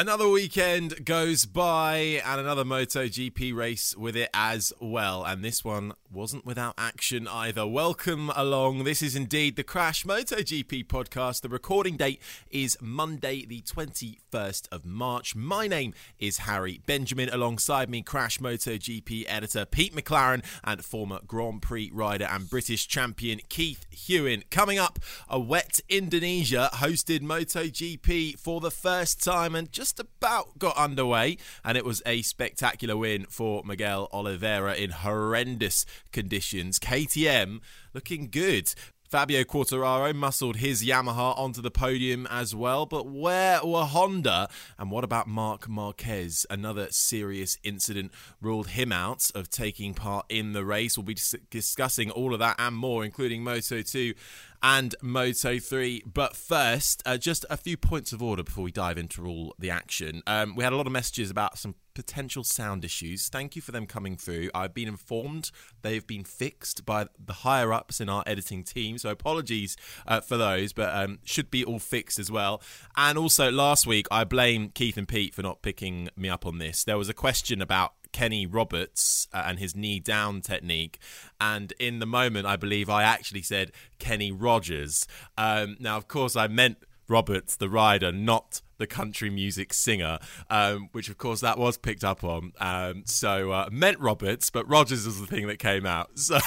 Another weekend goes by and another MotoGP race with it as well. And this one wasn't without action either. Welcome along. This is indeed the Crash MotoGP podcast. The recording date is Monday, the 21st of March. My name is Harry Benjamin. Alongside me, Crash MotoGP editor Pete McLaren and former Grand Prix rider and British champion Keith Huewen. Coming up, a wet Indonesia hosted MotoGP for the first time and just just about got underway, and it was a spectacular win for Miguel Oliveira in horrendous conditions. KTM looking good. Fabio Quartararo muscled his Yamaha onto the podium as well, but where were Honda? And what about Marc Marquez? Another serious incident ruled him out of taking part in the race. We'll be discussing all of that and more, including Moto 2 and Moto 3. But first, uh, just a few points of order before we dive into all the action. Um, we had a lot of messages about some potential sound issues. Thank you for them coming through. I've been informed they've been fixed by the higher ups in our editing team, so apologies uh, for those, but um, should be all fixed as well. And also, last week I blame Keith and Pete for not picking me up on this. There was a question about Kenny Roberts uh, and his knee down technique. And in the moment, I believe I actually said Kenny Rogers. Um, now, of course, I meant Roberts, the rider, not the country music singer, um, which of course that was picked up on. Um, so uh, meant Roberts, but Rogers was the thing that came out. So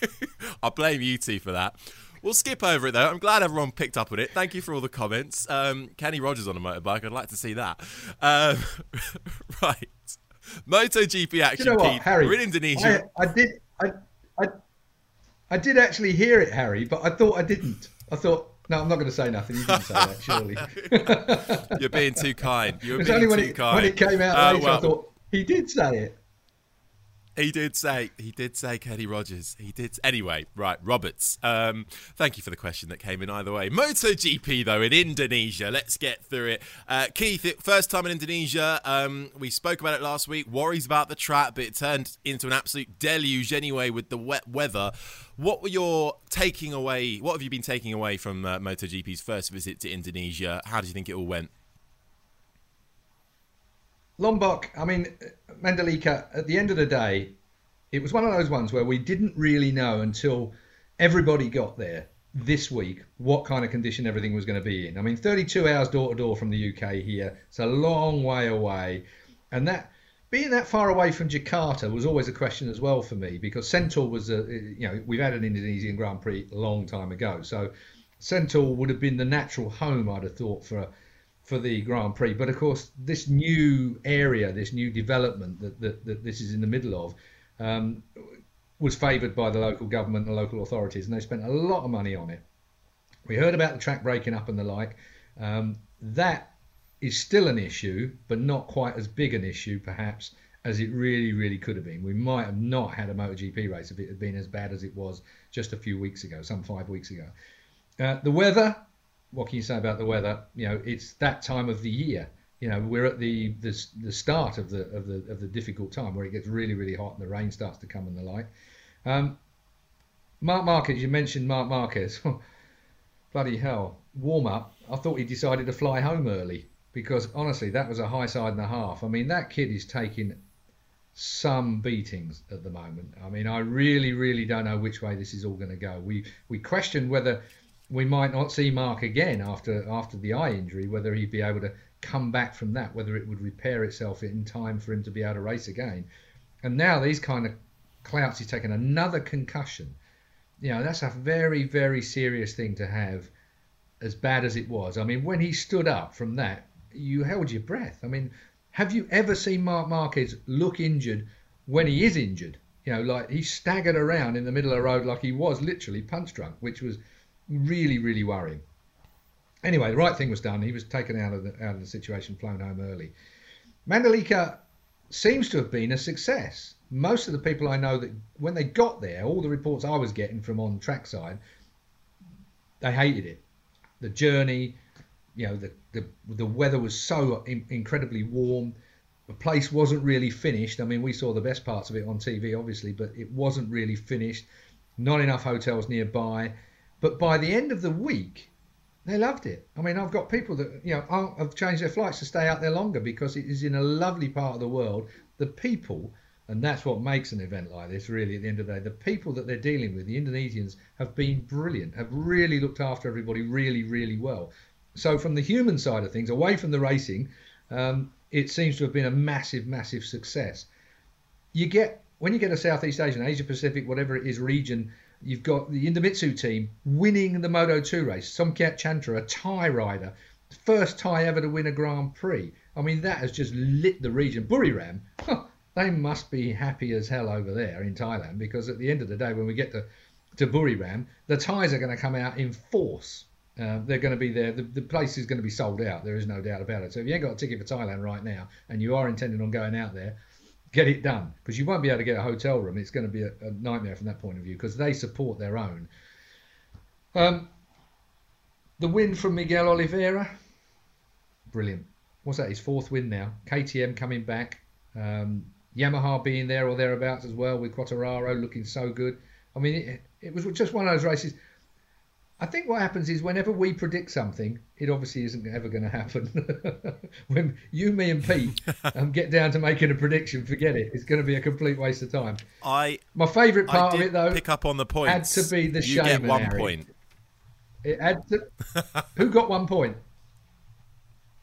I'll blame you two for that. We'll skip over it though. I'm glad everyone picked up on it. Thank you for all the comments. Um, Kenny Rogers on a motorbike. I'd like to see that. Um, right. MotoGP action. You know what, Pete. Harry? We're in Indonesia. I, I did. I, I, I did actually hear it, Harry, but I thought I didn't. I thought no, I'm not going to say nothing. You didn't say that, surely. You're being too kind. You're it's being only when too it, kind. when it came out Uh, later, well, I thought he did say it. He did say he did say Kenny Rogers. He did anyway. Right, Roberts. Um, thank you for the question that came in either way. MotoGP though in Indonesia. Let's get through it. Uh, Keith, first time in Indonesia. Um, we spoke about it last week. Worries about the track, but it turned into an absolute deluge anyway with the wet weather. What were your taking away? What have you been taking away from uh, MotoGP's first visit to Indonesia? How do you think it all went? Lombok, I mean, Mandalika, at the end of the day, it was one of those ones where we didn't really know until everybody got there this week what kind of condition everything was going to be in. I mean, 32 hours door to door from the UK here, it's a long way away. And that being that far away from Jakarta was always a question as well for me because Sentul was a, you know, we've had an Indonesian Grand Prix a long time ago. So Sentul would have been the natural home, I'd have thought, for a, for the Grand Prix. But of course, this new area, this new development that, that, that this is in the middle of, um, was favoured by the local government and local authorities, and they spent a lot of money on it. We heard about the track breaking up and the like. Um, that is still an issue, but not quite as big an issue, perhaps, as it really, really could have been. We might have not had a MotoGP race if it had been as bad as it was just a few weeks ago, some five weeks ago. Uh, the weather, what can you say about the weather? You know, it's that time of the year. You know, we're at the the, the start of the of the of the difficult time where it gets really really hot and the rain starts to come and the like. Um, Marc Marquez, you mentioned Marc Marquez. Bloody hell, warm up. I thought he decided to fly home early because honestly, that was a high side and a half. I mean, that kid is taking some beatings at the moment. I mean, I really, really don't know which way this is all going to go. We we questioned whether we might not see Mark again after after the eye injury, whether he'd be able to come back from that, whether it would repair itself in time for him to be able to race again. And now these kind of clouts, he's taken another concussion. You know, that's a very, very serious thing to have, as bad as it was. I mean, when he stood up from that, you held your breath. I mean, have you ever seen Marc Marquez look injured when he is injured? You know, like he staggered around in the middle of the road like he was literally punch drunk, which was really, really worrying. Anyway, the right thing was done. He was taken out of the out of the situation, flown home early. Mandalika seems to have been a success. Most of the people I know that when they got there, all the reports I was getting from on trackside, they hated it. The journey, you know, the the, the weather was so in, incredibly warm. The place wasn't really finished. I mean, we saw the best parts of it on TV, obviously, but it wasn't really finished. Not enough hotels nearby. But by the end of the week, they loved it. I mean, I've got people that you know have changed their flights to stay out there longer because it is in a lovely part of the world. The people, and that's what makes an event like this. Really, at the end of the day, the people that they're dealing with, the Indonesians, have been brilliant. Have really looked after everybody really, really well. So from the human side of things, away from the racing, um, it seems to have been a massive, massive success. You get when you get a Southeast Asian, Asia Pacific, whatever it is, region You've got the Idemitsu team winning the Moto 2 race. Somkiat Chantra, a Thai rider, first Thai ever to win a Grand Prix. I mean, that has just lit the region. Buriram, huh, they must be happy as hell over there in Thailand because at the end of the day, when we get to, to Buriram, the Thais are going to come out in force. Uh, they're going to be there. The, the place is going to be sold out. There is no doubt about it. So if you ain't got a ticket for Thailand right now and you are intending on going out there, get it done because you won't be able to get a hotel room. It's going to be a, a nightmare from that point of view because they support their own. Um, the win from Miguel Oliveira, brilliant. What's that? His fourth win now. KTM coming back. Um, Yamaha being there or thereabouts as well with Quartararo looking so good. I mean, it, it was just one of those races. I think what happens is whenever we predict something, it obviously isn't ever going to happen. when you, me, and Pete um, get down to making a prediction, forget it. It's going to be a complete waste of time. I my favourite part of it though, pick up on the point. Had to be the you Shaman. get one point. It had to. who got one point?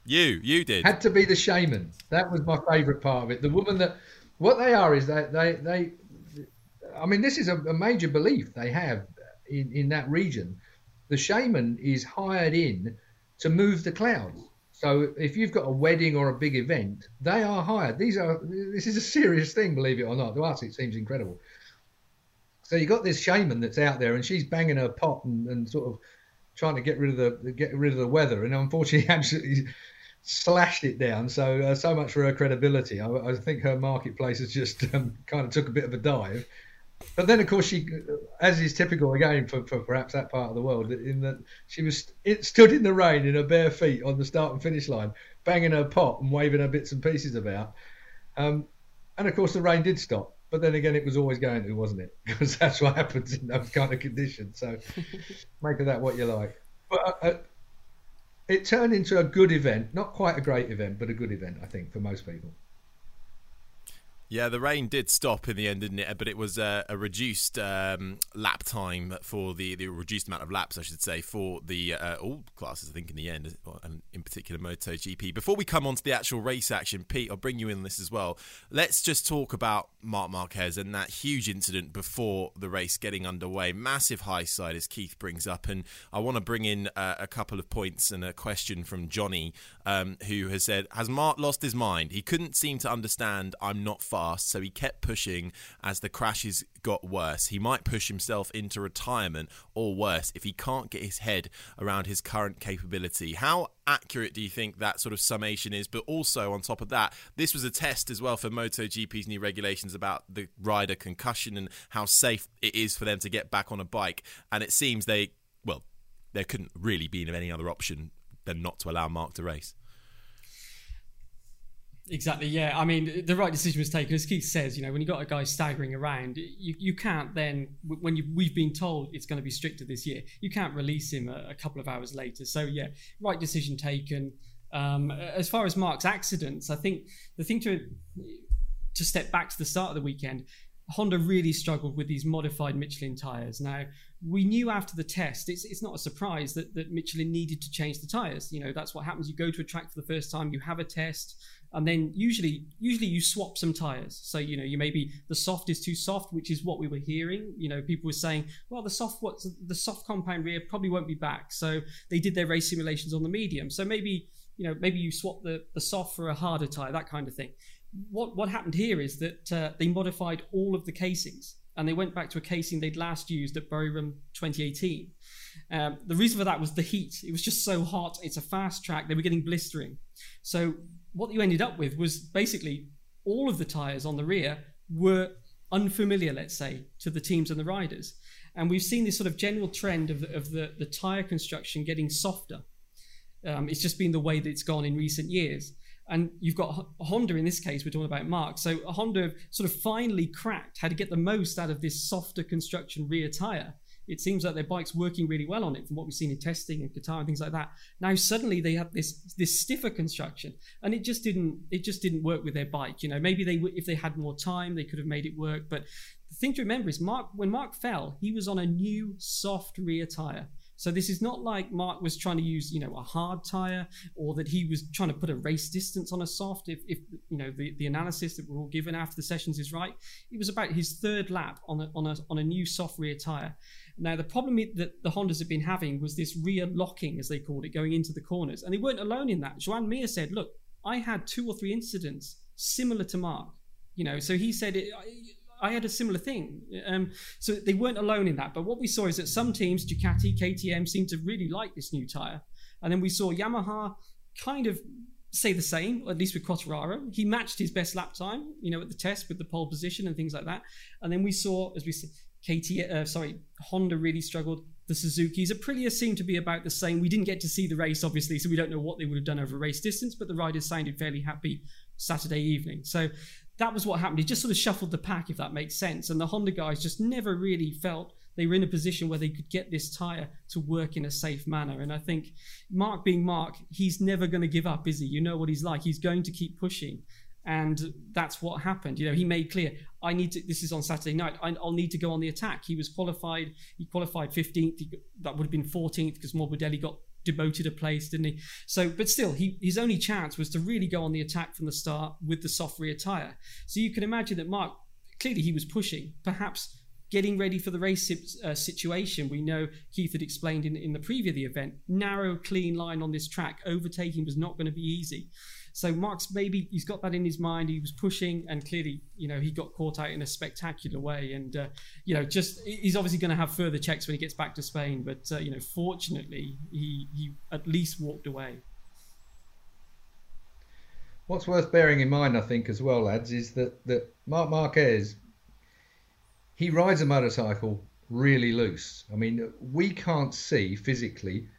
You, you did. Had to be the shaman. That was my favourite part of it. The woman that, what they are is that they they, I mean, this is a, a major belief they have in in that region the shaman is hired in to move the clouds. So if you've got a wedding or a big event, they are hired. These are this is a serious thing, believe it or not. To us, it seems incredible. So you got this shaman that's out there, and she's banging her pot and, and sort of trying to get rid of the get rid of the weather, and unfortunately, absolutely slashed it down. So uh, so much for her credibility. I, I think her marketplace has just um, kind of took a bit of a dive. But then, of course, she, as is typical again for, for perhaps that part of the world, in that she was it stood in the rain in her bare feet on the start and finish line, banging her pot and waving her bits and pieces about. Um, and of course, the rain did stop. But then again, it was always going to, wasn't it? Because that's what happens in those kind of conditions. So make of that what you like. But uh, uh, it turned into a good event, not quite a great event, but a good event, I think, for most people. Yeah, the rain did stop in the end, didn't it? But it was a, a reduced um, lap time for the, the reduced amount of laps, I should say, for the uh, all classes. I think in the end, and in particular MotoGP. Before we come on to the actual race action, Pete, I'll bring you in this as well. Let's just talk about Marc Marquez and that huge incident before the race getting underway. Massive high side, as Keith brings up, and I want to bring in uh, a couple of points and a question from Johnny, um, who has said, "Has Mark lost his mind? He couldn't seem to understand. I'm not." fast, so he kept pushing as the crashes got worse. He might push himself into retirement or worse if he can't get his head around his current capability. How accurate do you think that sort of summation is? But also, on top of that, this was a test as well for MotoGP's new regulations about the rider concussion and how safe it is for them to get back on a bike. And it seems they, well, there couldn't really be any other option than not to allow Mark to race. Exactly. Yeah. I mean, the right decision was taken. As Keith says, you know, when you got a guy staggering around, you, you can't then, when you, we've been told it's going to be stricter this year, you can't release him a, a couple of hours later. So yeah, right decision taken. Um, as far as Mark's accidents, I think the thing to to step back to the start of the weekend, Honda really struggled with these modified Michelin tyres. Now, we knew after the test, it's, it's not a surprise that, that Michelin needed to change the tyres. You know, that's what happens. You go to a track for the first time, you have a test, and then usually usually you swap some tyres. So, you know, you maybe the soft is too soft, which is what we were hearing. You know, people were saying, well, the soft what's the soft compound rear probably won't be back. So they did their race simulations on the medium. So maybe, you know, maybe you swap the, the soft for a harder tyre, that kind of thing what what happened here is that uh, they modified all of the casings and they went back to a casing they'd last used at Buriram 2018. Um, the reason for that was the heat. It was just so hot. It's a fast track. They were getting blistering. So what you ended up with was basically all of the tyres on the rear were unfamiliar, let's say, to the teams and the riders. And we've seen this sort of general trend of, of the, the tyre construction getting softer. Um, it's just been the way that it's gone in recent years. And you've got Honda in this case, we're talking about Mark. So Honda sort of finally cracked how to get the most out of this softer construction rear tyre. It seems like their bike's working really well on it from what we've seen in testing and Qatar and things like that. Now suddenly they have this this stiffer construction, and it just didn't it just didn't work with their bike. You know, maybe they if they had more time they could have made it work. But the thing to remember is Mark when Mark fell, he was on a new soft rear tyre. So this is not like Mark was trying to use, you know, a hard tire or that he was trying to put a race distance on a soft. If, if you know, the, the analysis that we're all given after the sessions is right, it was about his third lap on a, on a, on a new soft rear tire. Now, the problem that the Hondas have been having was this rear locking, as they called it, going into the corners. And they weren't alone in that. Joan Mir said, look, I had two or three incidents similar to Mark. You know, so he said, it, I had a similar thing. Um, so they weren't alone in that. But what we saw is that some teams, Ducati, KTM, seemed to really like this new tyre. And then we saw Yamaha kind of say the same, at least with Quartararo. He matched his best lap time, you know, at the test with the pole position and things like that. And then we saw, as we said, KT, uh, sorry, Honda really struggled. The Suzuki's, Aprilia seemed to be about the same. We didn't get to see the race, obviously, so we don't know what they would have done over race distance, but the riders sounded fairly happy Saturday evening. So that was what happened. He just sort of shuffled the pack, if that makes sense. And the Honda guys just never really felt they were in a position where they could get this tyre to work in a safe manner. And I think Mark being Mark, he's never going to give up, is he? You know what he's like. He's going to keep pushing. And that's what happened. You know, he made clear, I need to, this is on Saturday night, I, will need to go on the attack. He was qualified, he qualified 15th, that would have been 14th because Morbidelli got demoted a place, didn't he? So, but still, he, his only chance was to really go on the attack from the start with the soft rear tyre. So you can imagine that Mark, clearly he was pushing, perhaps getting ready for the race uh, situation. We know Keith had explained in, in the preview of the event, narrow, clean line on this track, overtaking was not going to be easy. So Mark's maybe he's got that in his mind. He was pushing, and clearly, you know, he got caught out in a spectacular way. And uh, you know, just he's obviously going to have further checks when he gets back to Spain. But uh, you know, fortunately, he he at least walked away. What's worth bearing in mind, I think, as well, lads, is that that Marc Marquez he rides a motorcycle really loose. I mean, we can't see physically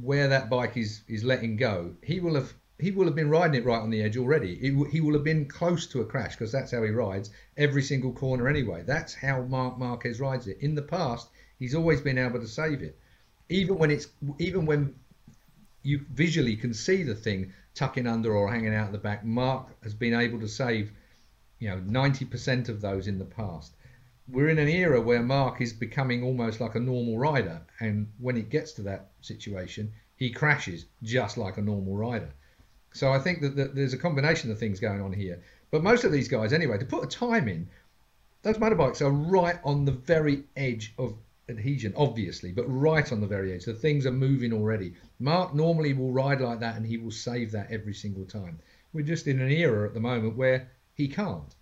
where that bike is is letting go. He will have he will have been riding it right on the edge already. He will have been close to a crash because that's how he rides every single corner anyway. That's how Marc Marquez rides it. In the past, he's always been able to save it, even when it's even when you visually can see the thing tucking under or hanging out the back. Mark has been able to save, you know, 90% of those in the past. We're in an era where Mark is becoming almost like a normal rider, and when it gets to that situation, he crashes just like a normal rider. So I think that, that there's a combination of things going on here. But most of these guys, anyway, to put a time in, those motorbikes are right on the very edge of adhesion, obviously, but right on the very edge. The things are moving already. Mark normally will ride like that and he will save that every single time. We're just in an era at the moment where he can't.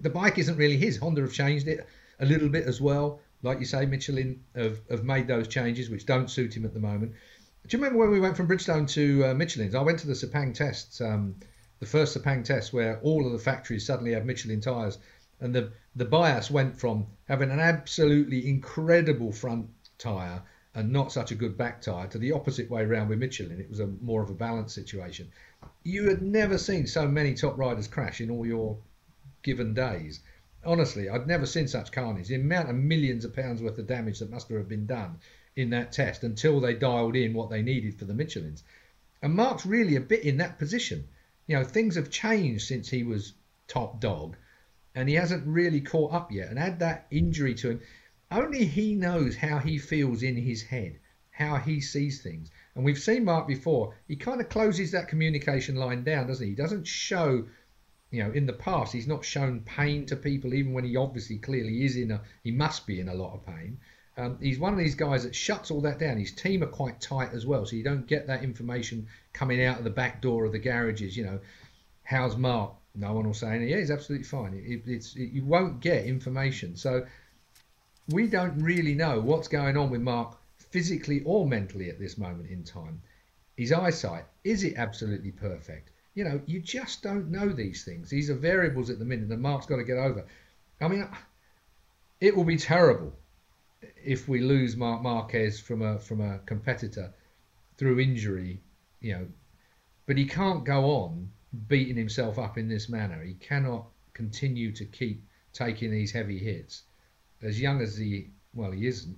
The bike isn't really his. Honda have changed it a little bit as well. Like you say, Michelin have, have made those changes which don't suit him at the moment. Do you remember when we went from Bridgestone to uh, Michelin's? I went to the Sepang tests, um, the first Sepang test, where all of the factories suddenly have Michelin tyres, and the the bias went from having an absolutely incredible front tyre and not such a good back tyre to the opposite way around with Michelin. It was a more of a balanced situation. You had never seen so many top riders crash in all your given days. Honestly, I'd never seen such carnage. The amount of millions of pounds worth of damage that must have been done in that test until they dialed in what they needed for the Michelins. And Mark's really a bit in that position. You know, things have changed since he was top dog, and he hasn't really caught up yet. And add that injury to him, only he knows how he feels in his head, how he sees things. And we've seen Mark before. He kind of closes that communication line down, doesn't he? He doesn't show, you know, in the past he's not shown pain to people, even when he obviously clearly is in a, he must be in a lot of pain. Um, he's one of these guys that shuts all that down. His team are quite tight as well, so you don't get that information coming out of the back door of the garages. You know, how's Mark? No one will say anything. Yeah, he's absolutely fine. It, it's it, you won't get information, so we don't really know what's going on with Mark physically or mentally at this moment in time. His eyesight is it absolutely perfect? You know, you just don't know these things. These are variables at the minute that Mark's got to get over. I mean, it will be terrible if we lose Marc Marquez from a from a competitor through injury, you know, but he can't go on beating himself up in this manner. He cannot continue to keep taking these heavy hits. As young as he, well, he isn't.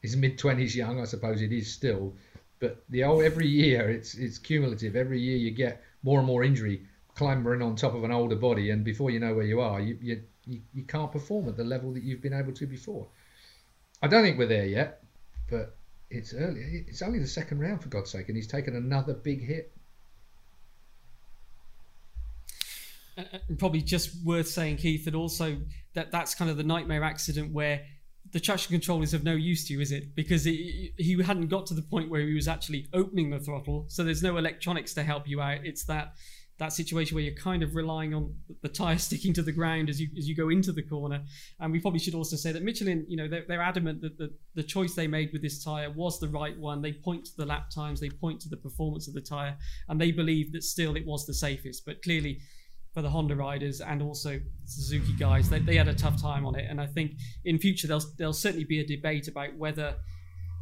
He's mid twenties young, I suppose it is still. But the old every year it's it's cumulative. Every year you get more and more injury clambering on top of an older body, and before you know where you are, you you, you, you can't perform at the level that you've been able to before. I don't think we're there yet, but it's early. It's only the second round for God's sake, and he's taken another big hit. And probably just worth saying, Keith, that also that that's kind of the nightmare accident where the traction control is of no use to you, is it? Because he, he hadn't got to the point where he was actually opening the throttle, so there's no electronics to help you out. It's that that situation where you're kind of relying on the tire sticking to the ground as you as you go into the corner. And we probably should also say that Michelin, you know, they're, they're adamant that the, the choice they made with this tire was the right one. They point to the lap times, they point to the performance of the tire, and they believe that still it was the safest. But clearly, for the Honda riders and also Suzuki guys, they, they had a tough time on it. And I think in future there'll there'll certainly be a debate about whether.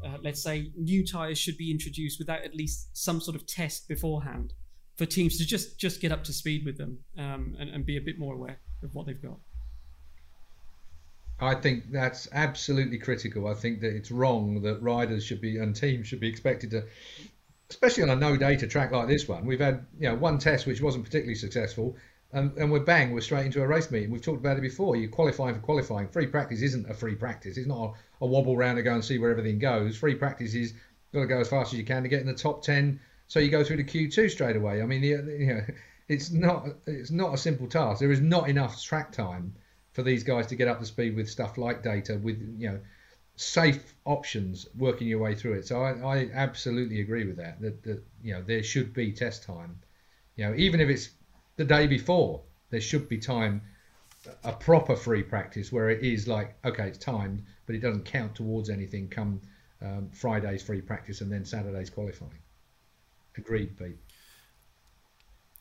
Uh, let's say new tires should be introduced without at least some sort of test beforehand for teams to just just get up to speed with them um, and, and be a bit more aware of what they've got. I think that's absolutely critical. I think that it's wrong that riders should be and teams should be expected to, especially on a no data track like this one. We've had you know one test which wasn't particularly successful, and, and we're bang, we're straight into a race meeting. We've talked about it before. You qualifying for qualifying. Free practice isn't a free practice. It's not a, a wobble round to go and see where everything goes. Free practice is got to go as fast as you can to get in the top ten so you go through to Q2 straight away. I mean, you know, it's not it's not a simple task. There is not enough track time for these guys to get up to speed with stuff like data, with you know, safe options, working your way through it. So I, I absolutely agree with that. That, that you know there should be test time. You know, even if it's the day before, there should be time, a proper free practice where it is like okay, it's timed, but it doesn't count towards anything. Come um, Friday's free practice and then Saturday's qualifying. Agreed, Pete.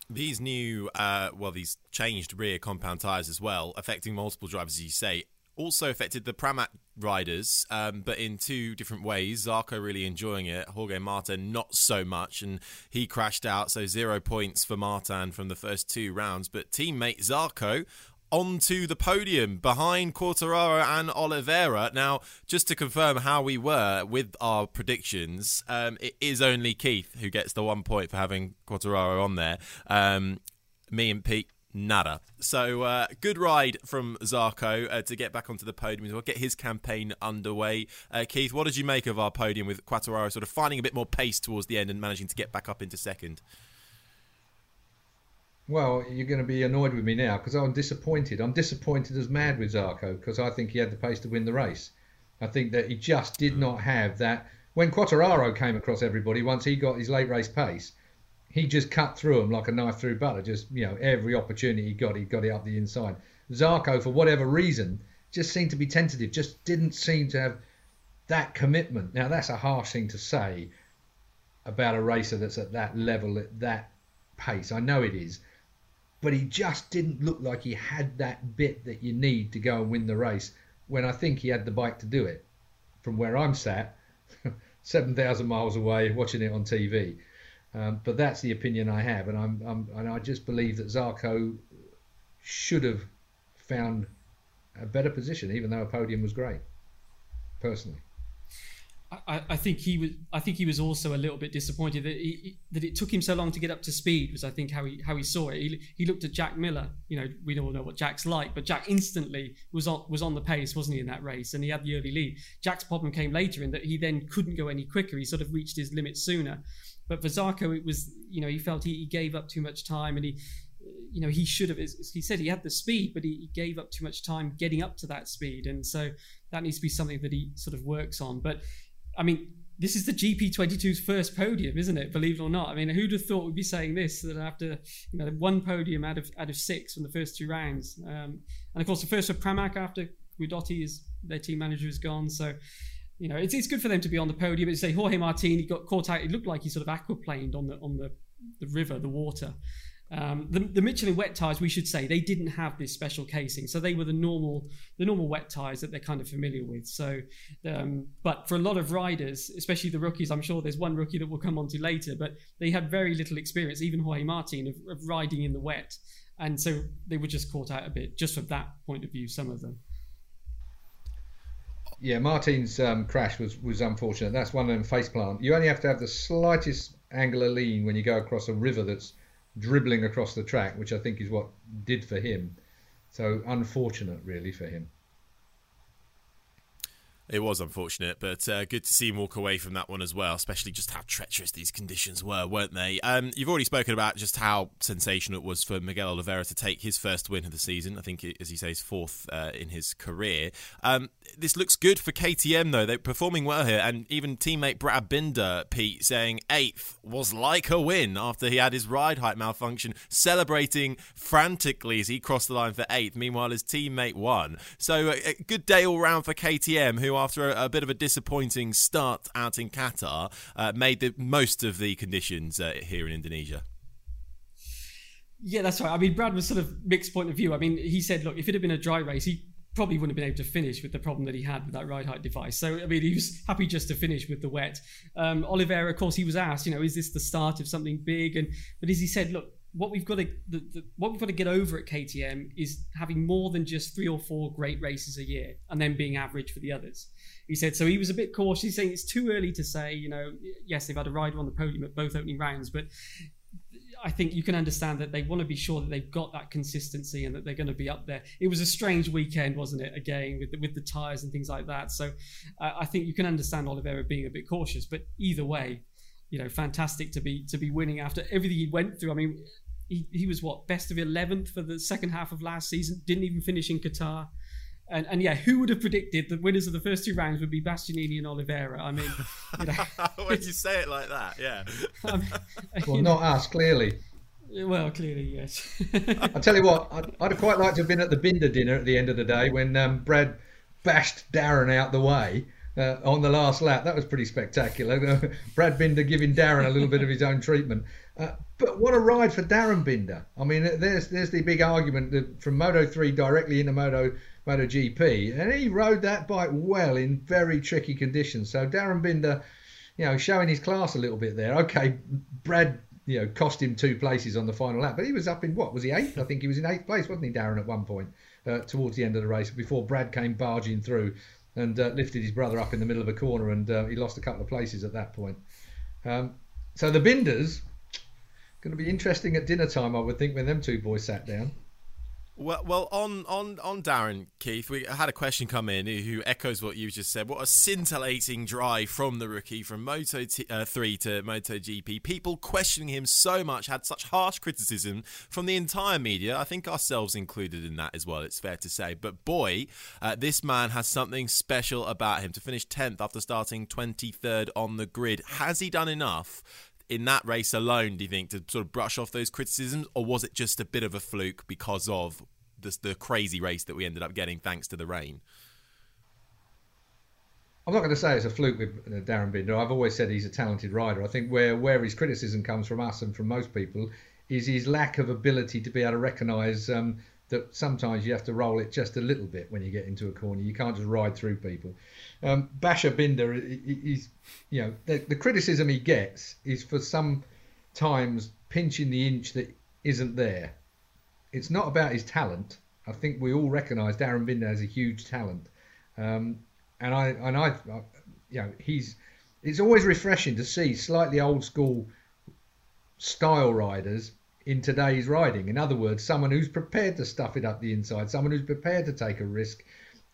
These new, uh, well, these changed rear compound tyres as well, affecting multiple drivers, as you say, also affected the Pramac riders, um, but in two different ways. Zarco really enjoying it, Jorge Martin not so much, and he crashed out, so zero points for Martin from the first two rounds. But teammate Zarco onto the podium behind Quartararo and Oliveira. Now, just to confirm how we were with our predictions, um, it is only Keith who gets the one point for having Quartararo on there. Um, me and Pete, nada. So, uh, good ride from Zarco uh, to get back onto the podium as well, get his campaign underway. Uh, Keith, what did you make of our podium with Quartararo sort of finding a bit more pace towards the end and managing to get back up into second? Well, you're going to be annoyed with me now because I'm disappointed. I'm disappointed as mad with Zarco because I think he had the pace to win the race. I think that he just did not have that. When Quartararo came across everybody, once he got his late race pace, he just cut through them like a knife through butter. Just, you know, every opportunity he got, he got it up the inside. Zarco, for whatever reason, just seemed to be tentative, just didn't seem to have that commitment. Now, that's a harsh thing to say about a racer that's at that level, at that pace. I know it is but he just didn't look like he had that bit that you need to go and win the race when I think he had the bike to do it. From where I'm sat, 7,000 miles away, watching it on TV. Um, but that's the opinion I have, and I'm, I'm, and I just believe that Zarco should have found a better position, even though a podium was great, personally. I, I, think he was. I think he was also a little bit disappointed that he, that it took him so long to get up to speed. Was I think how he how he saw it. He, he looked at Jack Miller. You know, we all know what Jack's like, but Jack instantly was on was on the pace, wasn't he, in that race? And he had the early lead. Jack's problem came later in that he then couldn't go any quicker. He sort of reached his limit sooner. But for Zarco, it was you know he felt he, he gave up too much time and he you know he should have he said he had the speed but he, he, gave up too much time getting up to that speed. And so that needs to be something that he sort of works on. But i mean this is the gp22's first podium isn't it? Believe it or not. I mean who'd have thought we'd be saying this that after you know one podium out of out of six from the first two rounds? Um, and of course the first for pramac after Guidotti is their team manager is gone. So you know, it's, it's good for them to be on the podium. It's say Jorge Martin, he got caught out. It looked like he sort of aquaplaned on the on the, the river, the water. Um, the, the Michelin wet tires, we should say, they didn't have this special casing, so they were the normal the normal wet tires that they're kind of familiar with. So, um, but for a lot of riders, especially the rookies, I'm sure there's one rookie that we'll come on to later, but they had very little experience, even Jorge Martin, of, of riding in the wet, and so they were just caught out a bit, just from that point of view. Some of them. Yeah, Martin's um, crash was was unfortunate. That's one of them face plant. You only have to have the slightest angular lean when you go across a river that's dribbling across the track, which I think is what did for him. So unfortunate, really, for him. It was unfortunate, but uh, good to see him walk away from that one as well, especially just how treacherous these conditions were, weren't they? Um, you've already spoken about just how sensational it was for Miguel Oliveira to take his first win of the season. I think, as you say, his fourth uh, in his career. Um, this looks good for KTM, though. They're performing well here, and even teammate Brad Binder, Pete, saying eighth was like a win after he had his ride height malfunction, celebrating frantically as he crossed the line for eighth. Meanwhile, his teammate won. So, a good day all round for KTM, who after a, a, bit of a disappointing start out in Qatar, uh, made the most of the conditions uh, here in Indonesia. Yeah, that's right. I mean, Brad was sort of mixed point of view. I mean, he said, look, if it had been a dry race, he probably wouldn't have been able to finish with the problem that he had with that ride height device. So, I mean, he was happy just to finish with the wet. Um, Oliveira, of course, he was asked, you know, is this the start of something big? And but as he said, look, what we've got to the, the, what we've got to get over at KTM is having more than just three or four great races a year and then being average for the others. He said so. He was a bit cautious, saying it's too early to say. You know, yes, they've had a rider on the podium at both opening rounds, but I think you can understand that they want to be sure that they've got that consistency and that they're going to be up there. It was a strange weekend, wasn't it? Again, with the, with the tires and things like that. So uh, I think you can understand Oliveira being a bit cautious, but either way, you know, fantastic to be to be winning after everything he went through. I mean, he, he was what best of 11th for the second half of last season. Didn't even finish in Qatar. And, and yeah, who would have predicted the winners of the first two rounds would be Bastianini and Oliveira? I mean, you know, when you say it like that, yeah. Well, not us, clearly. Well, clearly, yes. I tell you what, I'd, I'd, quite like to have been at the Binder dinner at the end of the day when um, Brad bashed Darryn out the way uh, on the last lap. That was pretty spectacular. Brad Binder giving Darryn a little bit of his own treatment. Uh, but what a ride for Darryn Binder! I mean, there's there's the big argument from Moto 3 directly into Moto MotoGP, and he rode that bike well in very tricky conditions. So Darryn Binder, you know, showing his class a little bit there. Okay, Brad, you know, cost him two places on the final lap, but he was up in what was he eighth? I think he was in eighth place, wasn't he, Darryn, at one point uh, towards the end of the race before Brad came barging through and uh, lifted his brother up in the middle of a corner, and uh, he lost a couple of places at that point. Um, so the Binders Going to be interesting at dinner time, I would think, when them two boys sat down. Well, well, on on on Darryn Keith, we had a question come in who echoes what you just said. What a scintillating drive from the rookie from Moto T- uh, three to Moto GP. People questioning him so much had such harsh criticism from the entire media. I think ourselves included in that as well. It's fair to say. But boy, uh, this man has something special about him. To finish tenth after starting twenty third on the grid, has he done enough? In that race alone, do you think, to sort of brush off those criticisms, or was it just a bit of a fluke because of the, the crazy race that we ended up getting thanks to the rain? I'm not going to say it's a fluke with uh, Darryn Binder. I've always said he's a talented rider. I think where where his criticism comes from us and from most people is his lack of ability to be able to recognise um, that sometimes you have to roll it just a little bit when you get into a corner. You can't just ride through people. Um, Basher Binder, he's, you know, the, the criticism he gets is for sometimes pinching the inch that isn't there. It's not about his talent. I think we all recognise Darryn Binder has a huge talent, um, and I and I you know, he's it's always refreshing to see slightly old school style riders in today's riding. In other words, someone who's prepared to stuff it up the inside, someone who's prepared to take a risk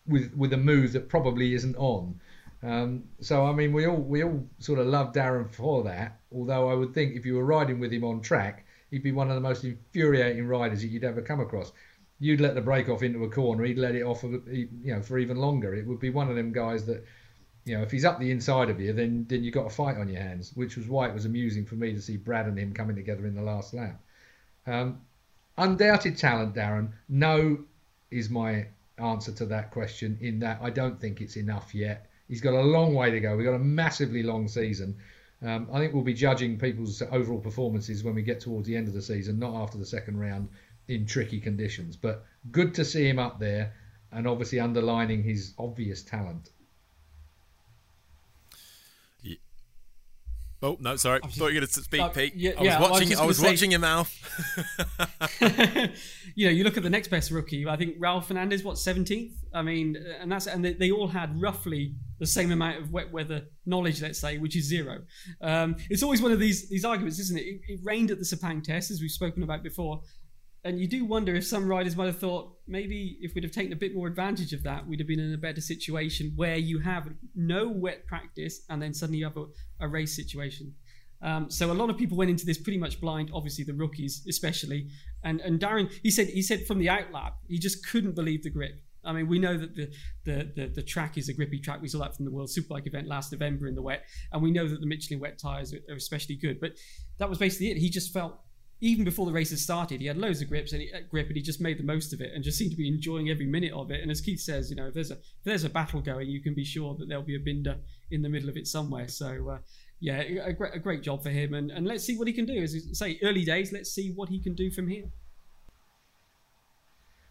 with with a move that probably isn't on. Um, so I mean, we all we all sort of love Darryn for that. Although I would think if you were riding with him on track, he'd be one of the most infuriating riders that you'd ever come across. You'd let the brake off into a corner, he'd let it off, you know, for even longer. It would be one of them guys that, you know, if he's up the inside of you, then then you've got a fight on your hands. Which was why it was amusing for me to see Brad and him coming together in the last lap. Um, undoubted talent, Darryn. No, is my answer to that question. In that I don't think it's enough yet. He's got a long way to go. We've got a massively long season. Um, I think we'll be judging people's overall performances when we get towards the end of the season, not after the second round in tricky conditions. But good to see him up there and obviously underlining his obvious talent. Oh no, sorry. I thought you were going to speak, uh, Pete. Yeah, I was yeah, watching. I was, I was say, watching your mouth. you know, you look at the next best rookie. I think Raul Fernandez, what seventeenth? I mean, and that's and they, they, all had roughly the same amount of wet weather knowledge, let's say, which is zero. Um, it's always one of these these arguments, isn't it? it? It rained at the Sepang test, as we've spoken about before, and you do wonder if some riders might have thought maybe if we'd have taken a bit more advantage of that, we'd have been in a better situation where you have no wet practice and then suddenly you have a, a race situation. Um, so a lot of people went into this pretty much blind. Obviously, the rookies, especially, and and Darryn, he said he said from the outlap, he just couldn't believe the grip. I mean, we know that the, the, the, the, track is a grippy track. We saw that from the World Superbike event last November in the wet. And we know that the Michelin wet tyres are, are especially good. But that was basically it. He just felt even before the races started, he had loads of grips and he, uh, grip, and he just made the most of it and just seemed to be enjoying every minute of it. And as Keith says, you know, if there's a if there's a battle going, you can be sure that there'll be a binder in the middle of it somewhere. So uh, yeah, a, great, a great job for him, and, and let's see what he can do. As say, early days, let's see what he can do from here.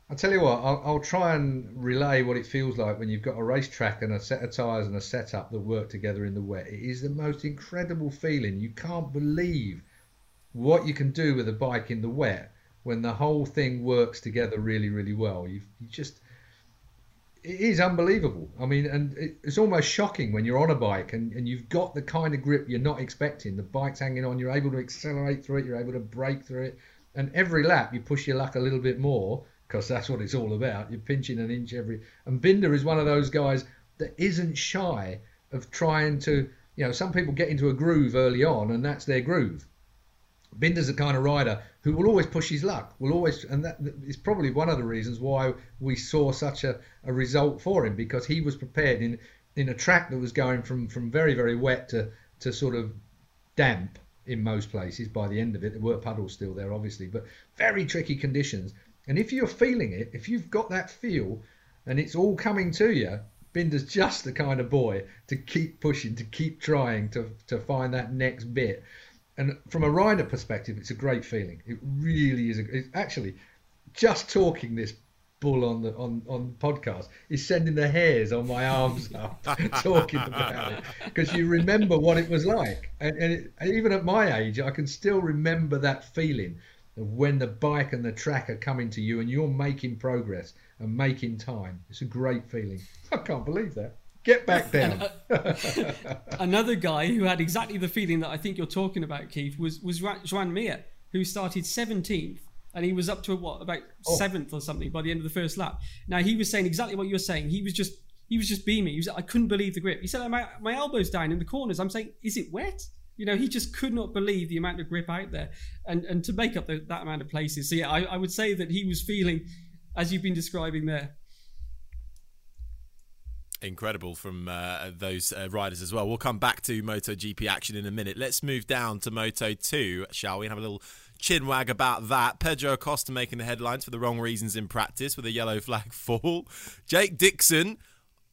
I'll tell you what, I'll, I'll, try and relay what it feels like when you've got a racetrack and a set of tyres and a setup that work together in the wet. It is the most incredible feeling. You can't believe what you can do with a bike in the wet when the whole thing works together really, really well. You, you just, it is unbelievable. I mean, and it, it's almost shocking when you're on a bike and, and you've got the kind of grip you're not expecting. The bike's hanging on, you're able to accelerate through it, you're able to brake through it. And every lap, you push your luck a little bit more because that's what it's all about. You're pinching an inch every. And Binder is one of those guys that isn't shy of trying to, you know, some people get into a groove early on and that's their groove Binder's the kind of rider who will always push his luck. Will always, and that is probably one of the reasons why we saw such a, a result for him because he was prepared in in a track that was going from from very very wet to to sort of damp in most places. By the end of it, there were puddles still there, obviously, but very tricky conditions. And if you're feeling it, if you've got that feel, and it's all coming to you, Binder's just the kind of boy to keep pushing, to keep trying to to find that next bit and from a rider perspective, it's a great feeling. It really is. A, actually just talking this bull on the on on podcast is sending the hairs on my arms up talking about it because you remember what it was like, and, and, it, and even at my age, I can still remember that feeling of when the bike and the track are coming to you and you're making progress and making time. It's a great feeling. I can't believe that. Get back down. uh, another guy who had exactly the feeling that I think you're talking about, Keith, was was Joan Mir, who started 17th and he was up to what about oh. seventh or something by the end of the first lap. Now he was saying exactly what you're saying. He was just he was just beaming. He was I couldn't believe the grip. He said my my elbows down in the corners. I'm saying is it wet? You know he just could not believe the amount of grip out there, and and to make up the, that amount of places. So yeah, I, I would say that he was feeling, as you've been describing there, incredible from uh, those uh, riders as well. We'll come back to MotoGP action in a minute. Let's move down to Moto 2, shall we? Have a little chin wag about that. Pedro Acosta making the headlines for the wrong reasons in practice with a yellow flag fall. Jake Dixon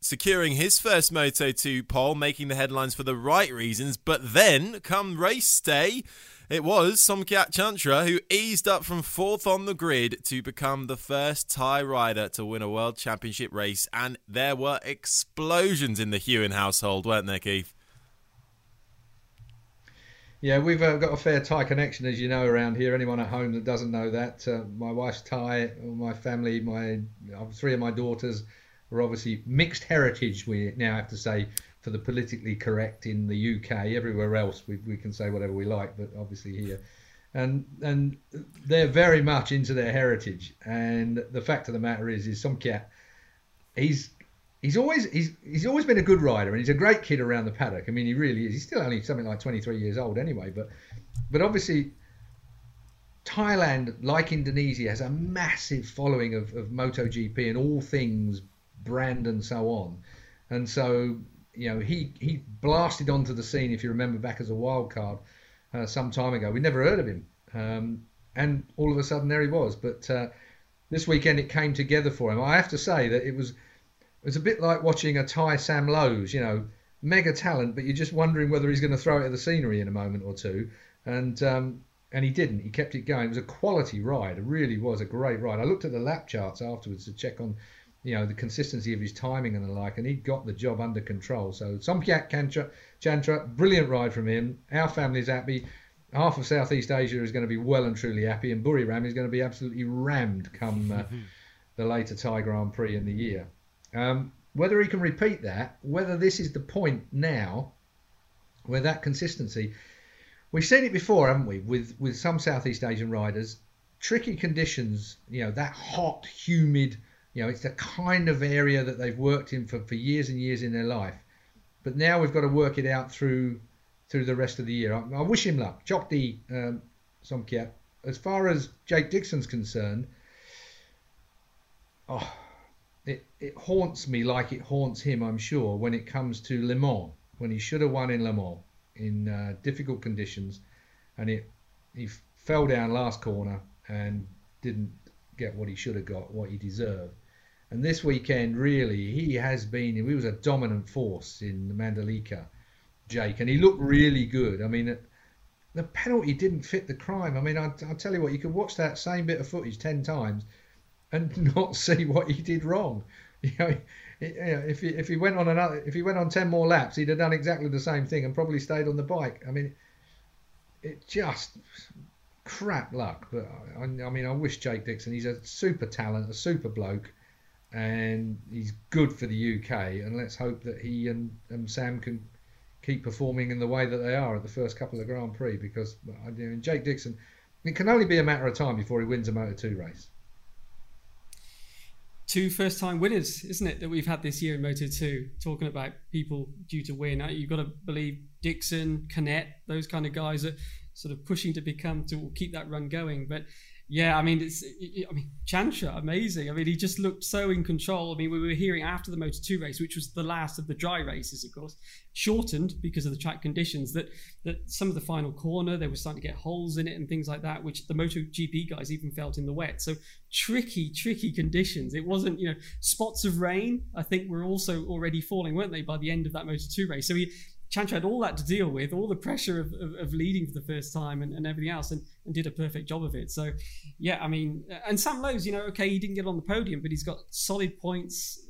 securing his first Moto 2 pole, making the headlines for the right reasons. But then, come race day, it was Somkiat Chantra who eased up from fourth on the grid to become the first Thai rider to win a World Championship race. And there were explosions in the Huewen household, weren't there, Keith? Yeah, we've uh, got a fair Thai connection, as you know, around here. Anyone at home that doesn't know that, uh, my wife's Thai, my family, my three of my daughters are obviously mixed heritage. We now have to say for the politically correct in the UK. Everywhere else, we, we can say whatever we like, but obviously here. And and they're very much into their heritage. And the fact of the matter is, is Somkiat, he's he's always he's he's always been a good rider, and he's a great kid around the paddock. I mean, he really is. He's still only something like 23 years old anyway, but but obviously Thailand, like Indonesia, has a massive following of, of MotoGP and all things brand and so on. And so, you know, he, he blasted onto the scene, if you remember back as a wild card uh, some time ago. We never heard of him. Um, and all of a sudden, there he was. But uh, this weekend, it came together for him. I have to say that it was, it was a bit like watching a Thai Sam Lowes, you know, mega talent, but you're just wondering whether he's going to throw it at the scenery in a moment or two. And um, and he didn't. He kept it going. It was a quality ride. It really was a great ride. I looked at the lap charts afterwards to check on, you know, the consistency of his timing and the like, and he got the job under control. So Somkiat Chantra, brilliant ride from him. Our family's happy. Half of Southeast Asia is going to be well and truly happy, and Buriram is going to be absolutely rammed come uh, the later Thai Grand Prix in the year. Um, whether he can repeat that, whether this is the point now where that consistency We've seen it before, haven't we, with with some Southeast Asian riders? Tricky conditions, you know, that hot, humid, you know, it's the kind of area that they've worked in for, for years and years in their life. But now we've got to work it out through through the rest of the year. I, I wish him luck. Chokdi um, Somkiat. As far as Jake Dixon's concerned, oh, it, it haunts me like it haunts him, I'm sure, when it comes to Le Mans, when he should have won in Le Mans in uh, difficult conditions, and it he fell down last corner and didn't get what he should have got, what he deserved. And this weekend, really, he has been. He was a dominant force in the Mandalika, Jake, and he looked really good. I mean, the penalty didn't fit the crime. I mean, I, will tell you what, you could watch that same bit of footage ten times and not see what he did wrong. You know, if he if he went on another if he went on ten more laps, he'd have done exactly the same thing and probably stayed on the bike. I mean, it just crap luck. But I, I mean, I wish Jake Dixon. He's a super talent, a super bloke, and he's good for the UK. And let's hope that he and, and Sam can keep performing in the way that they are at the first couple of Grand Prix because I mean, Jake Dixon. It can only be a matter of time before he wins a Moto 2 race two first time winners, isn't it, that we've had this year in Moto 2, talking about people due to win. Uh, you've got to believe Dixon, Canet, those kind of guys are sort of pushing to become, to keep that run going. But yeah, I mean, it's, I mean, Chantra, amazing. I mean, he just looked so in control. I mean, we were hearing after the Moto 2 race, which was the last of the dry races, of course, shortened because of the track conditions, that, that some of the final corner, they were starting to get holes in it and things like that, which the Moto GP guys even felt in the wet. So tricky, tricky conditions. It wasn't, you know, spots of rain, I think were also already falling, weren't they, by the end of that Moto 2 race. So he, Chantra had all that to deal with, all the pressure of, of, of leading for the first time and, and everything else, and, and, did a perfect job of it. So, yeah, I mean, and Sam Lowes, you know, okay, he didn't get on the podium, but he's got solid points.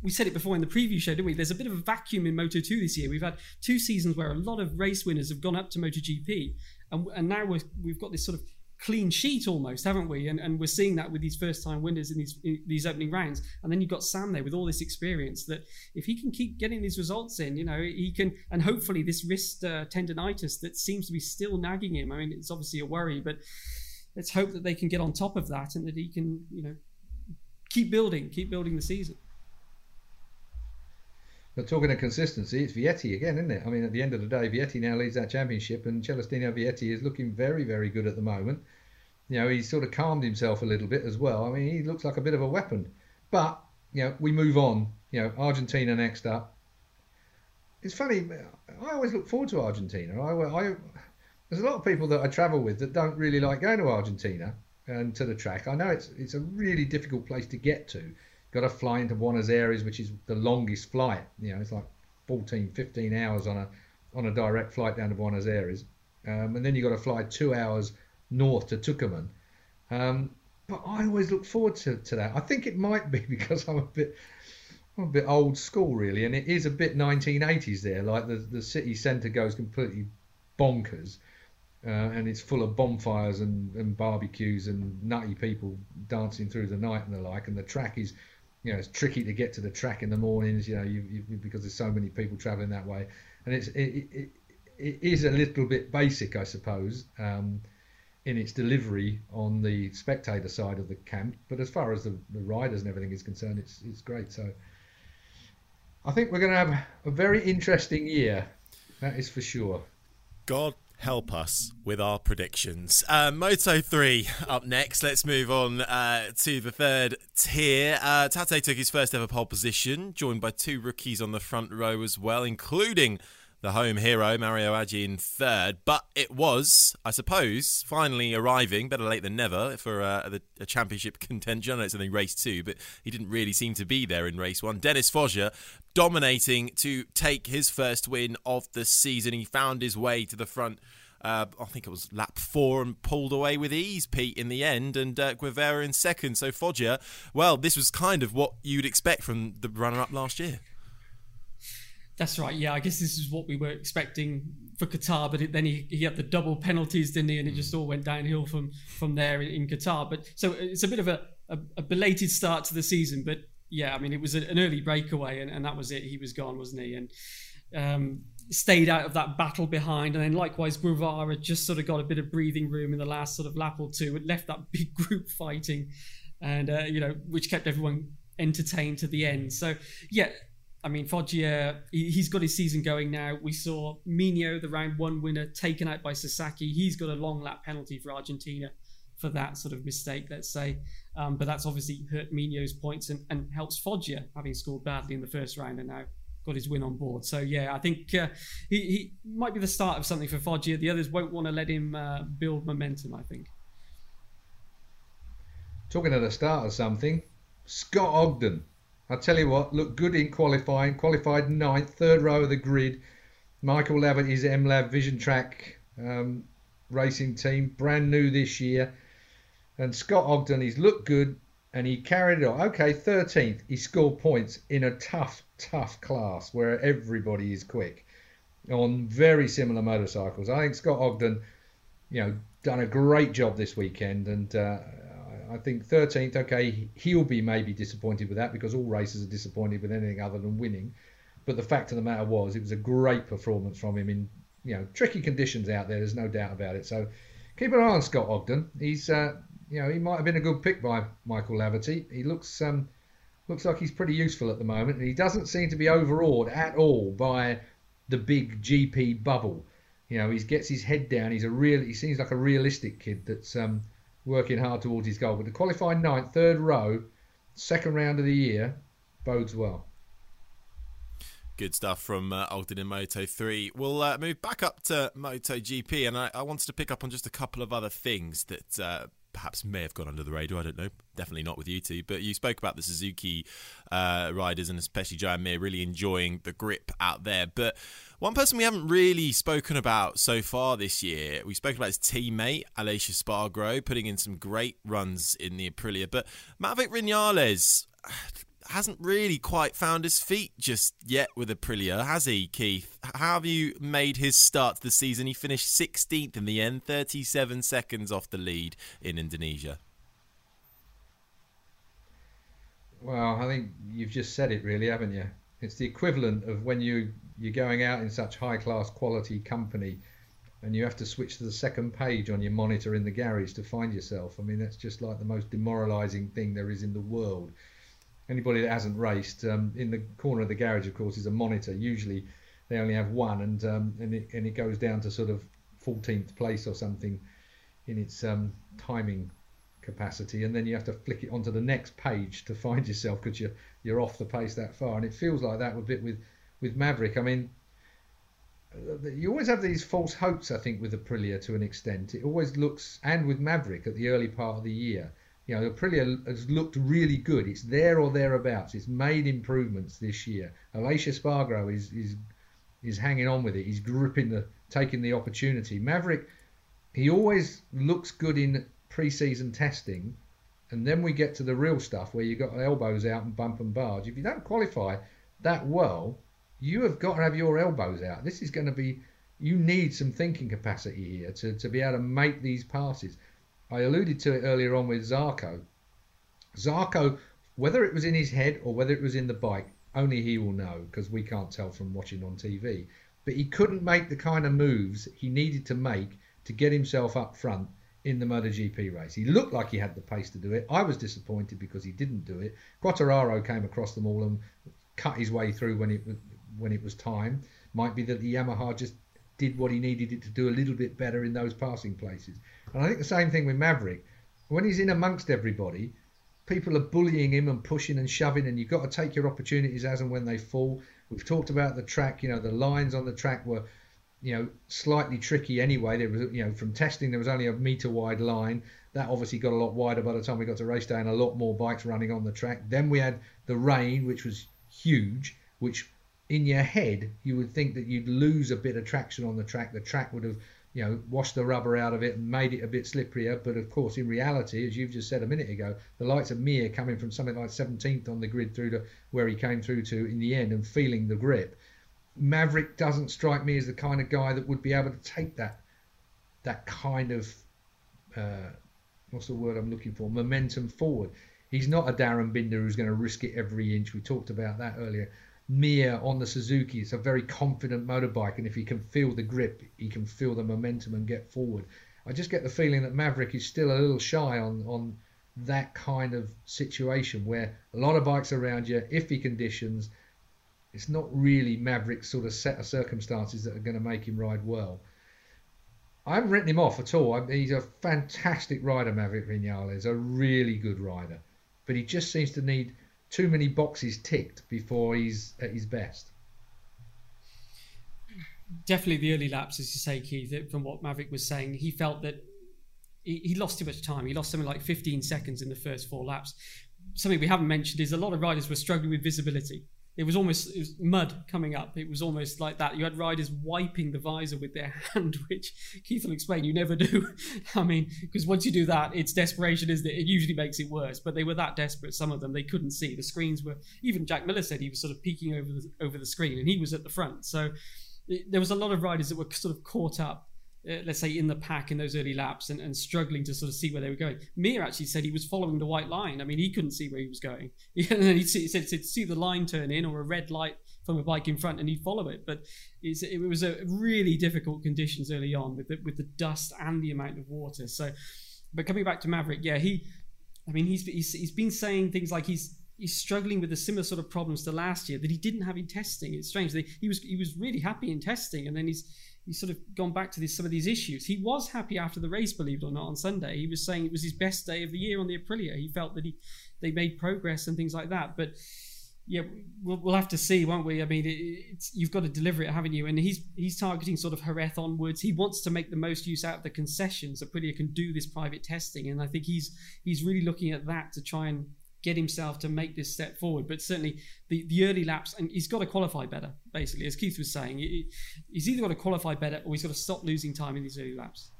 We said it before in the preview show, didn't we? There's a bit of a vacuum in Moto 2 this year. We've had two seasons where a lot of race winners have gone up to MotoGP, and, and now we've got this sort of clean sheet almost, haven't we? And, and we're seeing that with these first time winners in these in these opening rounds. And then you've got Sam there with all this experience that if he can keep getting these results in, you know, he can, and hopefully this wrist uh, tendonitis that seems to be still nagging him. I mean, it's obviously a worry, but let's hope that they can get on top of that and that he can, you know, keep building, keep building the season. But talking of consistency, it's Vietti again, isn't it? I mean, at the end of the day, Vietti now leads that championship, and Celestino Vietti is looking very, very good at the moment. You know, he's sort of calmed himself a little bit as well. I mean, he looks like a bit of a weapon. But, you know, we move on. You know, Argentina next up. It's funny, I always look forward to Argentina. I, I, there's a lot of people that I travel with that don't really like going to Argentina and to the track. I know it's it's a really difficult place to get to got to fly into Buenos Aires, which is the longest flight. You know, it's like 14, 15 hours on a on a direct flight down to Buenos Aires, um, and then you got to fly two hours north to Tucumán. Um, but I always look forward to, to that. I think it might be because I'm a bit I'm a bit old school really, and it is a bit 1980s there. Like the the city centre goes completely bonkers. Uh, and it's full of bonfires and, and barbecues and nutty people dancing through the night and the like. And the track is you know it's tricky to get to the track in the mornings. You know, you, you, because there's so many people travelling that way, and it's it, it, it is a little bit basic, I suppose. Um, in its delivery on the spectator side of the camp, but as far as the, the riders and everything is concerned, it's it's great. So I think we're going to have a very interesting year. That is for sure. God help us with our predictions. Uh, Moto 3 up next. Let's move on uh, to the third tier. Uh, Tate took his first ever pole position, joined by two rookies on the front row as well, including the home hero, Mario Aji, in third. But it was, I suppose, finally arriving, better late than never, for uh, the, a championship contention. I know it's only race two, but he didn't really seem to be there in race one. Dennis Foggia dominating to take his first win of the season. He found his way to the front. Uh, I think it was lap four and pulled away with ease, Pete, in the end, and uh, Guevara in second. So Foggia, well, this was kind of what you'd expect from the runner up last year. That's right. Yeah, I guess this is what we were expecting for Qatar, but it, then he, he had the double penalties, didn't he? And it just all went downhill from from there in, in Qatar. But so it's a bit of a, a, a, belated start to the season. But yeah, I mean, it was an early breakaway, and, and that was it. He was gone, wasn't he? And um, stayed out of that battle behind. And then likewise, Guevara just sort of got a bit of breathing room in the last sort of lap or two. It left that big group fighting, and uh, you know, which kept everyone entertained to the end. So yeah, I mean, Foggia, he's got his season going now. We saw Migno, the round one winner, taken out by Sasaki. He's got a long lap penalty for Argentina for that sort of mistake, let's say. Um, but that's obviously hurt Migno's points and, and helps Foggia, having scored badly in the first round and now got his win on board. So, yeah, I think uh, he, he, might be the start of something for Foggia. The others won't want to let him uh, build momentum, I think. Talking at the start of something, Scott Ogden I tell you what, looked good in qualifying, qualified ninth, third row of the grid. Michael Lavitt is MLav Vision Track um, racing team, brand new this year. And Scott Ogden, he's looked good and he carried it on. Okay, 13th, he scored points in a tough, tough class where everybody is quick on very similar motorcycles. I think Scott Ogden, you know, done a great job this weekend and uh, I think 13th, okay, he'll be maybe disappointed with that because all racers are disappointed with anything other than winning. But the fact of the matter was, it was a great performance from him in you know tricky conditions out there. There's no doubt about it. So keep an eye on Scott Ogden. He's uh, you know he might have been a good pick by Michael Laverty. He looks um, looks like he's pretty useful at the moment, and he doesn't seem to be overawed at all by the big GP bubble. You know, he gets his head down. He's a real. He seems like a realistic kid that's um, working hard towards his goal. But the qualify ninth, third row, second round of the year, bodes well. Good stuff from uh, Ogden in Moto 3. We'll uh, move back up to Moto GP, and I, I, wanted to pick up on just a couple of other things that uh, perhaps may have gone under the radar. I don't know. Definitely not with you two. But you spoke about the Suzuki uh, riders and especially Joan Mir really enjoying the grip out there. But one person we haven't really spoken about so far this year, we spoke about his teammate, Aleix Espargaro, putting in some great runs in the Aprilia. But Maverick Vinales hasn't really quite found his feet just yet with Aprilia, has he, Keith? How have you made his start to the season? He finished 16th in the end, 37 seconds off the lead in Indonesia. Well, I think you've just said it, really, haven't you? It's the equivalent of when you you're going out in such high class quality company and you have to switch to the second page on your monitor in the garage to find yourself. I mean, that's just like the most demoralizing thing there is in the world anybody that hasn't raced, um, in the corner of the garage, of course, is a monitor. Usually, they only have one, and um, and it and it goes down to sort of 14th place or something in its um, timing capacity, and then you have to flick it onto the next page to find yourself because you're you're off the pace that far, and it feels like that a bit with with Maverick. I mean. You always have these false hopes, I think, with Aprilia to an extent. It always looks, and with Maverick at the early part of the year, you know, Aprilia has looked really good. It's there or thereabouts. It's made improvements this year. Aleix Espargaro is is is hanging on with it. He's gripping the, taking the opportunity. Maverick, he always looks good in pre-season testing, and then we get to the real stuff where you got elbows out and bump and barge. If you don't qualify that well, you have got to have your elbows out. This is going to be. You need some thinking capacity here to, to be able to make these passes. I alluded to it earlier on with Zarco. Zarco Whether it was in his head or whether it was in the bike, only he will know because we can't tell from watching on TV. But he couldn't make the kind of moves he needed to make to get himself up front in the MotoGP race. He looked like he had the pace to do it. I was disappointed because he didn't do it. Quartararo came across them all and cut his way through when it when it was time. Might be that the Yamaha just did what he needed it to do a little bit better in those passing places. And I think the same thing with Maverick. When he's in amongst everybody, people are bullying him and pushing and shoving, and you've got to take your opportunities as and when they fall. We've talked about the track. You know, the lines on the track were you know, slightly tricky anyway. There was, you know, from testing there was only a meter wide line. That obviously got a lot wider by the time we got to race day, and a lot more bikes running on the track. Then we had the rain, which was huge. Which in your head you would think that you'd lose a bit of traction on the track. The track would have, you know, washed the rubber out of it and made it a bit slipperier. But of course, in reality, as you've just said a minute ago, the likes of Mir coming from something like 17th on the grid through to where he came through to in the end and feeling the grip Maverick doesn't strike me as the kind of guy that would be able to take that that kind of uh, what's the word I'm looking for momentum forward. He's not a Darryn Binder who's going to risk it every inch. We talked about that earlier. Mir on the Suzuki, it's a very confident motorbike, and if he can feel the grip, he can feel the momentum and get forward. I just get the feeling that Maverick is still a little shy on on that kind of situation where a lot of bikes around you, iffy conditions, it's not really Maverick's sort of set of circumstances that are going to make him ride well. I haven't written him off at all. I he's a fantastic rider, Maverick Vinales, a really good rider. But he just seems to need too many boxes ticked before he's at his best. Definitely the early laps, as you say, Keith, from what Maverick was saying, he felt that he, he lost too much time. He lost something like 15 seconds in the first four laps. Something we haven't mentioned is a lot of riders were struggling with visibility it was almost it was mud coming up. It was almost like that. You had riders wiping the visor with their hand, which Keith will explain you never do. I mean, because once you do that, it's desperation, isn't it? It usually makes it worse. But they were that desperate. Some of them they couldn't see. The screens were. Even Jack Miller said he was sort of peeking over the, over the screen, and he was at the front. So it, there was a lot of riders that were sort of caught up uh, let's say in the pack in those early laps and, and struggling to sort of see where they were going. Mir actually said he was following the white line. I mean, he couldn't see where he was going. and then he said he'd see the line turn in or a red light from a bike in front and he'd follow it. But it was a really difficult conditions early on with the, with the dust and the amount of water. So, but coming back to Maverick, yeah, he, I mean, he's, he's, he's been saying things like he's, he's struggling with the similar sort of problems to last year that he didn't have in testing. It's strange. He was he was really happy in testing, and then he's he's sort of gone back to this, some of these issues. He was happy after the race, believe it or not, on Sunday. He was saying it was his best day of the year on the Aprilia. He felt that he they made progress and things like that. But yeah, we'll, we'll have to see, won't we? I mean, it, you've got to deliver it, haven't you? And he's he's targeting sort of Jerez onwards. He wants to make the most use out of the concessions. Aprilia can do this private testing, and I think he's he's really looking at that to try and get himself to make this step forward. But certainly the, the early laps, and he's got to qualify better, basically, as Keith was saying. he's either got to qualify better or he's got to stop losing time in these early laps.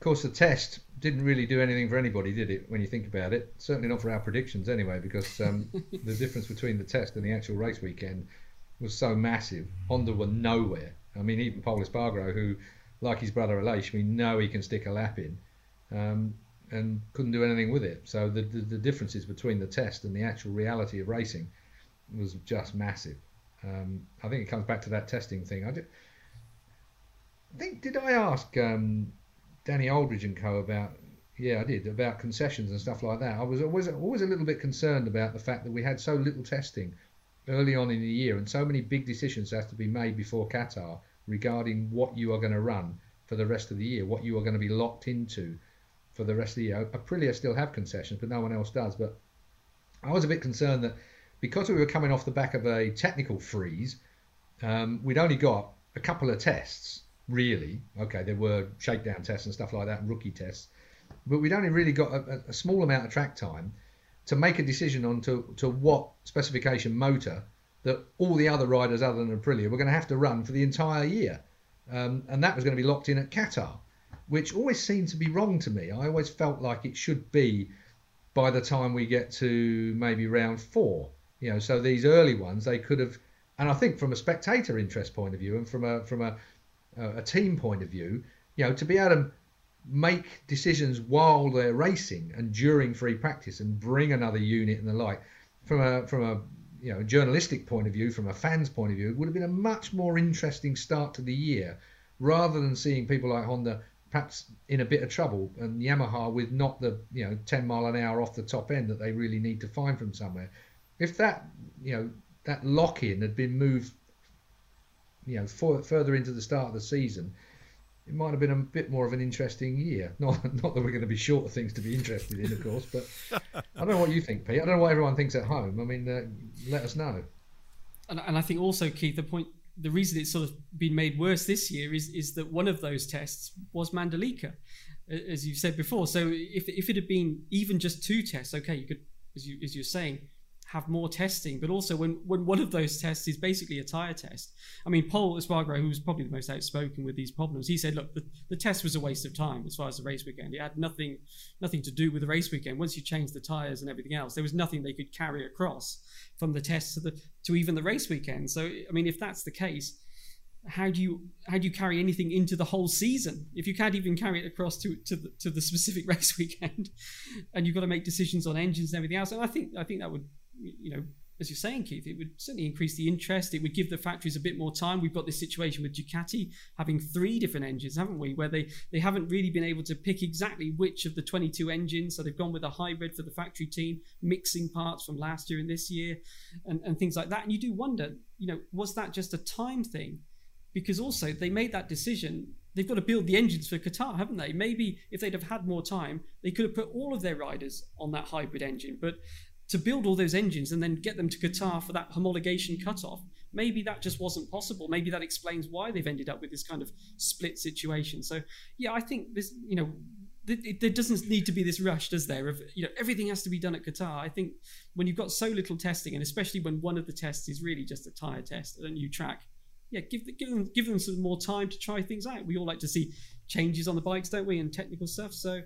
Of course, the test didn't really do anything for anybody, did it? When you think about it, certainly not for our predictions, anyway, because um, the difference between the test and the actual race weekend was so massive. Honda were nowhere. I mean, even Pol Espargaro, who, like his brother Aleix, we know he can stick a lap in. Um, and couldn't do anything with it. So the, the, the differences between the test and the actual reality of racing was just massive. Um, I think it comes back to that testing thing. I, did, I think did I ask um, Danny Aldridge and co about yeah I did about concessions and stuff like that. I was always always a little bit concerned about the fact that we had so little testing early on in the year and so many big decisions have to be made before Qatar regarding what you are going to run for the rest of the year, what you are going to be locked into for the rest of the year. Aprilia still have concessions, but no one else does. But I was a bit concerned that because we were coming off the back of a technical freeze, um, we'd only got a couple of tests, really. Okay, there were shakedown tests and stuff like that, rookie tests, but we'd only really got a, a small amount of track time to make a decision on to, to what specification motor that all the other riders other than Aprilia were going to have to run for the entire year. Um, and that was going to be locked in at Qatar which always seemed to be wrong to me. I always felt like it should be by the time we get to maybe round four. You know, so these early ones they could have, and I think from a spectator interest point of view and from a from a a team point of view, you know, to be able to make decisions while they're racing and during free practice and bring another unit and the like from a from a you know journalistic point of view from a fan's point of view it would have been a much more interesting start to the year rather than seeing people like Honda perhaps in a bit of trouble and Yamaha with not the you know 10 mile an hour off the top end that they really need to find from somewhere if that you know that lock in had been moved you know for, further into the start of the season it might have been a bit more of an interesting year. Not not that we're going to be short of things to be interested in, of course, but I don't know what you think, Pete. I don't know what everyone thinks at home. I mean, uh, let us know. And, and I think also, Keith, the point, the reason it's sort of been made worse this year is is that one of those tests was Mandalika, as you said before. So if if it had been even just two tests, okay, you could, as you as you're saying, have more testing, but also when, when one of those tests is basically a tire test. I mean, Pol Espargaro, who was probably the most outspoken with these problems, he said, look, the, the test was a waste of time as far as the race weekend. It had nothing nothing to do with the race weekend. Once you change the tires and everything else, there was nothing they could carry across from the test to the to even the race weekend. So I mean, if that's the case, how do you how do you carry anything into the whole season if you can't even carry it across to to the, to the specific race weekend and you've got to make decisions on engines and everything else and i think i think that would you know, as you're saying, Keith, it would certainly increase the interest. It would give the factories a bit more time. We've got this situation with Ducati having three different engines, haven't we? Where they, they haven't really been able to pick exactly which of the 22 engines. So they've gone with a hybrid for the factory team, mixing parts from last year and this year, and, and things like that. And you do wonder, you know, was that just a time thing? Because also they made that decision they've got to build the engines for Qatar, haven't they? Maybe if they'd have had more time, they could have put all of their riders on that hybrid engine. But to build all those engines and then get them to Qatar for that homologation cutoff, maybe that just wasn't possible. Maybe that explains why they've ended up with this kind of split situation. So, yeah, I think this, you know, there doesn't need to be this rush, does there? Of you know, everything has to be done at Qatar. I think when you've got so little testing, and especially when one of the tests is really just a tire test at a new track, yeah, give give them give them some more time to try things out. We all like to see changes on the bikes, don't we, and technical stuff. So,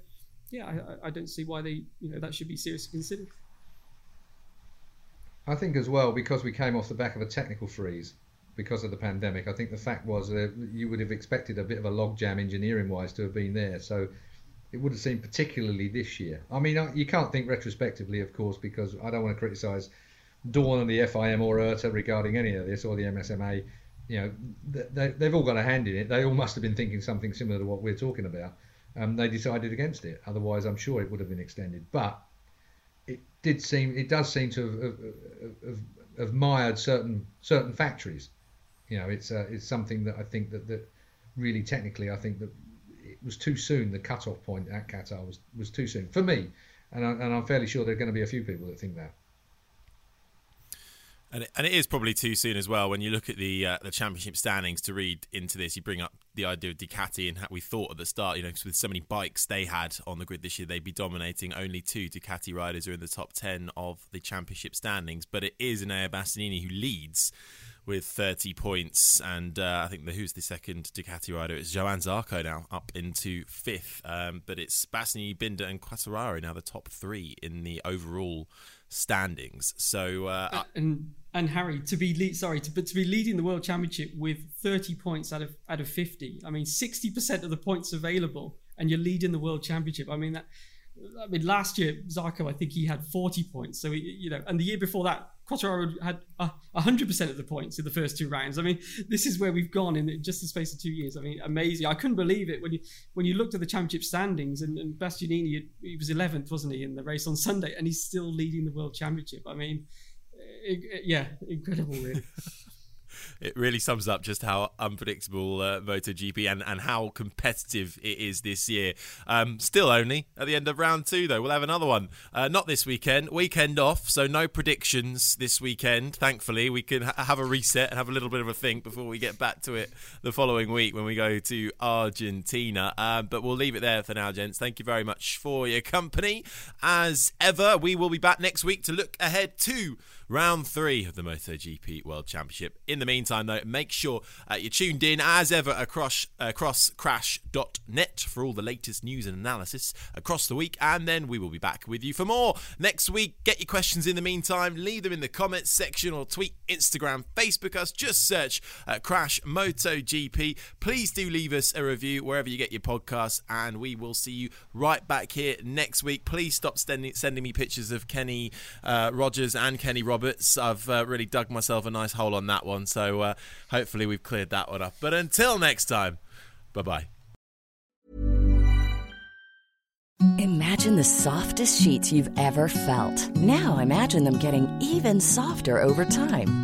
yeah, I, I don't see why they you know that should be seriously considered. I think as well because we came off the back of a technical freeze because of the pandemic. I think the fact was that you would have expected a bit of a logjam engineering wise to have been there. So it would have seemed particularly this year. I mean, you can't think retrospectively, of course, because I don't want to criticise Dorna and the FIM or IRTA regarding any of this or the MSMA. You know, they, they've all got a hand in it. They all must have been thinking something similar to what we're talking about. Um, they decided against it. Otherwise, I'm sure it would have been extended. But it did seem it does seem to have, have, have, have mired certain certain factories. You know, it's uh, it's something that I think that, that really technically I think that it was too soon. The cut-off point at Qatar was was too soon for me, and I, and I'm fairly sure there are going to be a few people that think that. And it, and it is probably too soon as well when you look at the uh, the championship standings to read into this. You bring up the idea of Ducati and how we thought at the start, you know, with so many bikes they had on the grid this year, they'd be dominating. Only two Ducati riders are in the top ten of the championship standings, but it is Enea Bastianini who leads with 30 points. And uh, I think the who's the second Ducati rider? It's Johann Zarco now up into fifth. Um, but it's Bastianini, Binder, and Quartararo now the top three in the overall standings. So uh, and and Harry to be lead, sorry to but to be leading the world championship with 30 points out of out of 50. I mean 60% of the points available and you're leading the world championship. I mean that I mean last year Zarco I think he had 40 points. So he, you know and the year before that Quartararo had hundred percent of the points in the first two rounds. I mean, this is where we've gone in just the space of two years. I mean, amazing. I couldn't believe it when you when you looked at the championship standings and, and Bastianini, he was eleventh, wasn't he, in the race on Sunday, and he's still leading the world championship. I mean, it, it, yeah, incredible, really. it really sums up just how unpredictable uh, MotoGP and, and how competitive it is this year. Um, still only at the end of round two, though. We'll have another one. Uh, not this weekend. Weekend off, so no predictions this weekend. Thankfully, we can ha- have a reset and have a little bit of a think before we get back to it the following week when we go to Argentina. Um, but we'll leave it there for now, gents. Thank you very much for your company. As ever, we will be back next week to look ahead to round three of the MotoGP World Championship. In the meantime, though, make sure uh, you're tuned in as ever across across crash.net for all the latest news and analysis across the week, and then we will be back with you for more next week. Get your questions in the meantime, leave them in the comments section or tweet, Instagram, Facebook us. Just search uh, Crash MotoGP. Please do leave us a review wherever you get your podcasts, and we will see you right back here next week. Please stop sending, sending me pictures of Kenny uh, Rogers and Kenny Roberts. I've uh, really dug myself a nice hole on that one, so uh, hopefully we've cleared that one up. But until next time, bye bye. Imagine the softest sheets you've ever felt. Now imagine them getting even softer over time.